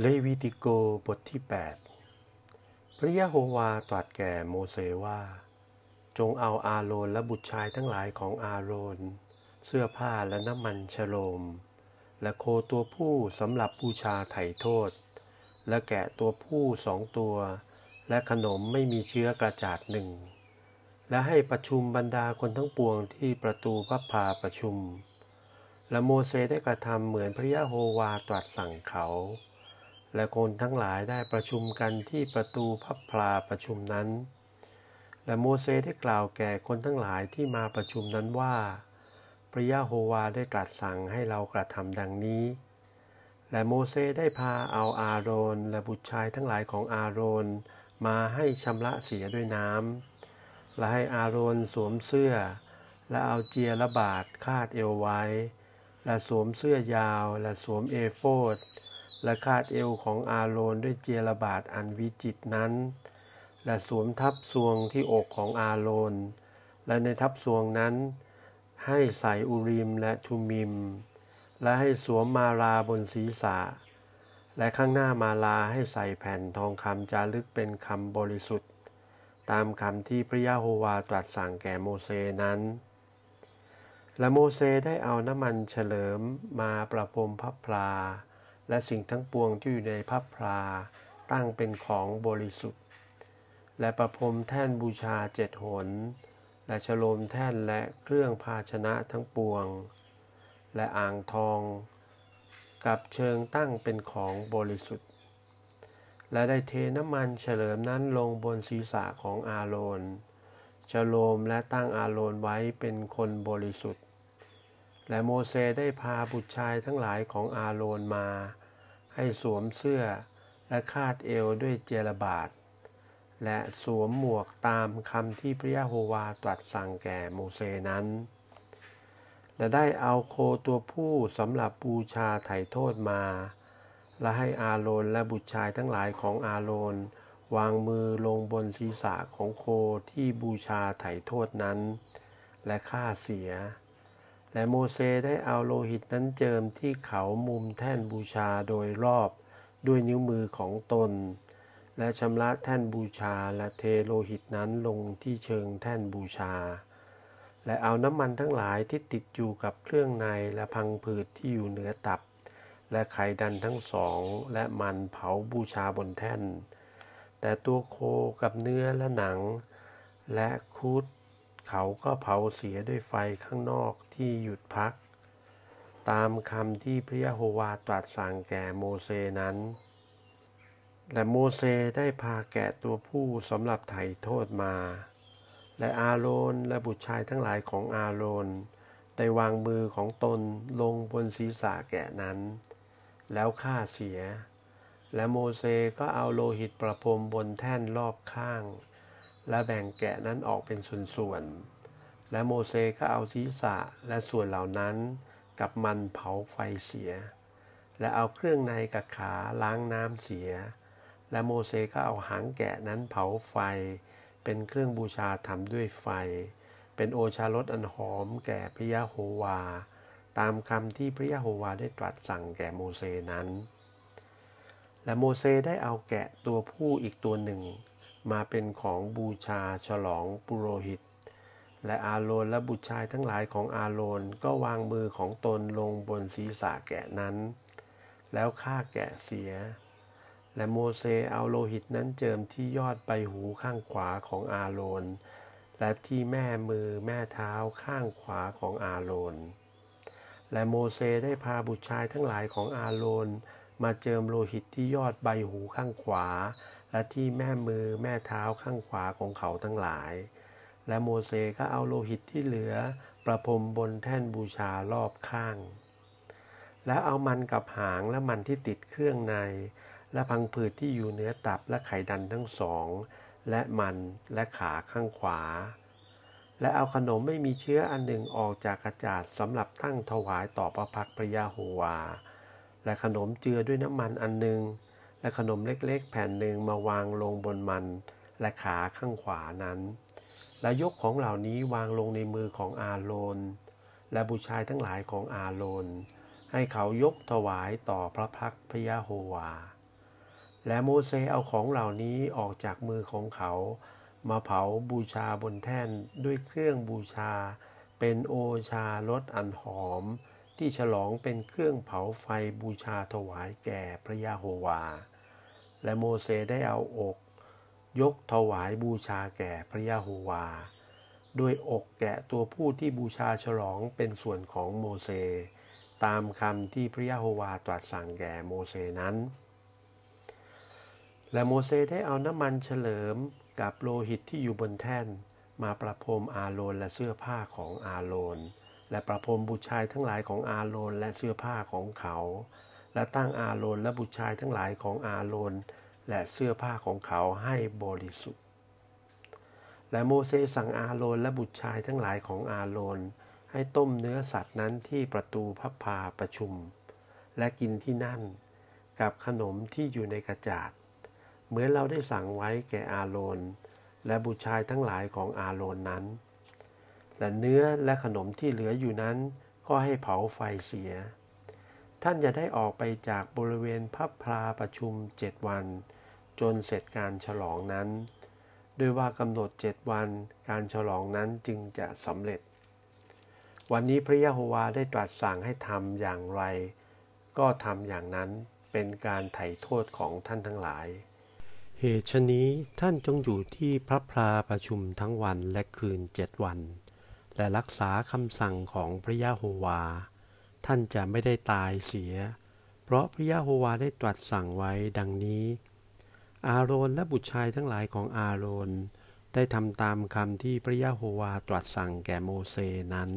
เลวีติโกบทที่ 8 พระยะโฮวาตรัสแก่โมเสว่า จงเอาอาโรนและบุตรชายทั้งหลายของอาโรน เสื้อผ้าและน้ำมันชโลม และโคตัวผู้สำหรับบูชาไถ่โทษ และแกะตัวผู้สองตัว และขนมไม่มีเชื้อกระจาดหนึ่ง และให้ประชุมบรรดาคนทั้งปวงที่ประตูพระพาประชุม และโมเสสได้กระทำเหมือนพระยะโฮวาตรัสสั่งเขา และคนทั้งหลายได้ประชุมกันที่ประตูพับพลาประชุมนั้น และโมเสสได้กล่าวแก่คนทั้งหลายที่มาประชุมนั้นว่า พระยะโฮวาได้ตรัสสั่งให้เรากระทำดังนี้ และโมเสสได้พาเอาอาโรนและบุตรชายทั้งหลายของอาโรนมาให้ชำระเสียด้วยน้ำและให้อาโรนสวมเสื้อ และเอาเจียระบาดคาดเอวไว้ และสวมเสื้อยาว และสวมเอโฟด และคาดเอวของอาโรนด้วยเจลบาดอันวิจิตนั้น และสวมทับซวงที่อกของอาโรน และในทับซวงนั้น ให้ใส่อุริมและทุมิม และให้สวมมาลาบนศีรษะ และข้างหน้ามาลาให้ใส่แผ่นทองคำจารึกเป็นคำบริสุทธิ์ ตามคำที่พระยะโฮวาตรัสสั่งแก่โมเสนั้นและโมเสได้เอาน้ำมันเฉลิมมาประพรมพระพลา และสิ่งทั้งปวงที่อยู่ในพระพลาตั้งเป็นของบริสุทธิ์ และประพรมแท่นบูชาเจ็ดหน และฉโลมแท่นและเครื่องภาชนะทั้งปวง และอ่างทอง กับเชิงตั้งเป็นของบริสุทธิ์ และได้เทน้ำมันเฉลิมนั้นลงบนศีรษะของอาโรนฉโลมและตั้งอาโรนไว้เป็นคนบริสุทธิ์ และโมเสสได้พาบุตรชายทั้งหลายของอาโรนมา ให้สวมเสื้อและคาดเอวด้วยเจลบาทและสวมหมวกตามคำที่พระยะโฮวาตรัสสั่งแก่โมเสนั้น และได้เอาโคตัวผู้สำหรับบูชาไถ่โทษมา และให้อาโรนและบุตรชายทั้งหลายของอาโรนวางมือลงบนศีรษะของโคที่บูชาไถ่โทษนั้น และฆ่าเสีย และโมเสได้เอาโลหิตนั้นเจิมที่เขามุมแท่นบูชาโดยรอบด้วยนิ้วมือของตน และชำระแท่นบูชาและเทโลหิตนั้นลงที่เชิงแท่นบูชา และเอาน้ำมันทั้งหลายที่ติดอยู่กับเครื่องในและพังผืดที่อยู่เหนือตับ และไข่ดันทั้งสอง และมันเผาบูชาบนแท่น แต่ตัวโคกับเนื้อและหนัง และคุด เขาก็เผาเสียด้วยไฟข้างนอกที่หยุดพัก ตามคำที่พระยะโฮวาตรัสสั่งแก่โมเสนั้น และโมเสได้พาแกะตัวผู้สำหรับไถ่โทษมา และอาโรนและบุตรชายทั้งหลายของอาโรนได้วางมือของตนลงบนศีรษะแกะนั้น แล้วฆ่าเสีย และโมเสก็เอาโลหิตประพรมบนแท่นรอบข้าง และแบ่งแกะนั้นออกเป็นส่วนๆ และโมเสสก็เอาศีรษะและส่วนเหล่านั้นกับมันเผาไฟเสีย และเอาเครื่องในกับขาล้างน้ำเสีย และโมเสสก็เอาหางแกะนั้นเผาไฟ เป็นเครื่องบูชาทำด้วยไฟ เป็นโอชารสอันหอมแก่พระยะโฮวา ตามคำที่พระยะโฮวาได้ตรัสสั่งแก่โมเสสนั้น และโมเสสได้เอาแกะตัวผู้อีกตัวหนึ่ง มาเป็นของบูชาฉลองปุโรหิต และอาโรนและบุตรชายทั้งหลายของอาโรนก็วางมือของตนลงบนศีรษะแกะนั้น แล้วฆ่าแกะเสีย และโมเสเอาโลหิตนั้นเจิมที่ยอดใบหูข้างขวาของอาโรนและที่แม่มือแม่เท้าข้างขวาของอาโรนและโมเสได้พาบุตรชายทั้งหลายของอาโรนมาเจิมโลหิตที่ยอดใบหูข้างขวา และที่แม่มือแม่เท้าข้างขวาของเขาทั้งหลาย และโมเสสก็เอาโลหิตที่เหลือประพรมบนแท่นบูชารอบข้าง แล้วเอามันกับหางและมันที่ติดเครื่องใน และพังผืดที่อยู่เหนือตับและไขดันทั้งสอง และมันและขาข้างขวา และเอาขนมไม่มีเชื้ออันหนึ่งออกจากกระจาดสำหรับตั้งถวายต่อพระพักพระยาโฮวา และขนมเจือด้วยน้ำมันอันหนึ่ง และขนมเล็กๆ แผ่นหนึ่งมาวางลงบนมันและขาข้างขวานั้น และยกของเหล่านี้วางลงในมือของอาโรนและบุชายทั้งหลายของอาโรนให้เขายกถวายต่อพระพักพยะโฮวา และโมเสสเอาของเหล่านี้ออกจากมือของเขา มาเผาบูชาบนแท่นด้วยเครื่องบูชา เป็นโอชารสอันหอม ที่ฉลองเป็นเครื่องเผาไฟบูชาถวายแก่พระยาโฮวา และโมเสได้เอาอกยกถวายบูชาแก่พระยาโฮวา ด้วยอกแกะตัวผู้ที่บูชาฉลองเป็นส่วนของโมเส ตามคำที่พระยาโฮวาตรัสสั่งแก่โมเสนั้น และโมเสได้เอาน้ำมันเฉลิมกับโลหิตที่อยู่บนแท่น มาประพรมอาโรนและเสื้อผ้าของอาโรนและประพรมบุตรชายทั้งหลายของอาโรนและเสื้อผ้าของเขา และตั้งอาโรนและบุตรชายทั้งหลายของอาโรนและเสื้อผ้าของเขาให้บริสุทธิ์ และโมเสสสั่งอาโรนและบุตรชายทั้งหลายของอาโรนให้ต้มเนื้อสัตว์นั้นที่ประตูพับพาประชุม และกินที่นั่นกับขนมที่อยู่ในกระจาด เหมือนเราได้สั่งไว้แก่อาโรนและบุตรชายทั้งหลายของอาโรนนั้น และเนื้อและขนมที่เหลืออยู่นั้นก็ให้เผาไฟเสีย ท่านจะได้ออกไปจากบริเวณพับพลาประชุมเจ็ดวัน จนเสร็จการฉลองนั้นโดยว่ากำหนดเจ็ดวันการฉลองนั้นจึงจะสำเร็จ วันนี้พระยะโฮวาได้ตรัสสั่งให้ทำอย่างไร ก็ทำอย่างนั้นเป็นการไถ่โทษของท่านทั้งหลาย เหตุชนี้ท่านจงอยู่ที่พระพลาประชุมทั้งวันและคืนเจ็ดวัน และรักษาคำสั่งของพระยะโฮวา ท่านจะไม่ได้ตายเสีย เพราะพระยะโฮวาได้ตรัสสั่งไว้ดังนี้ อาโรนและบุตรชายทั้งหลายของอาโรนได้ทำตามคำที่พระยะโฮวาตรัสสั่งแก่โมเสนั้น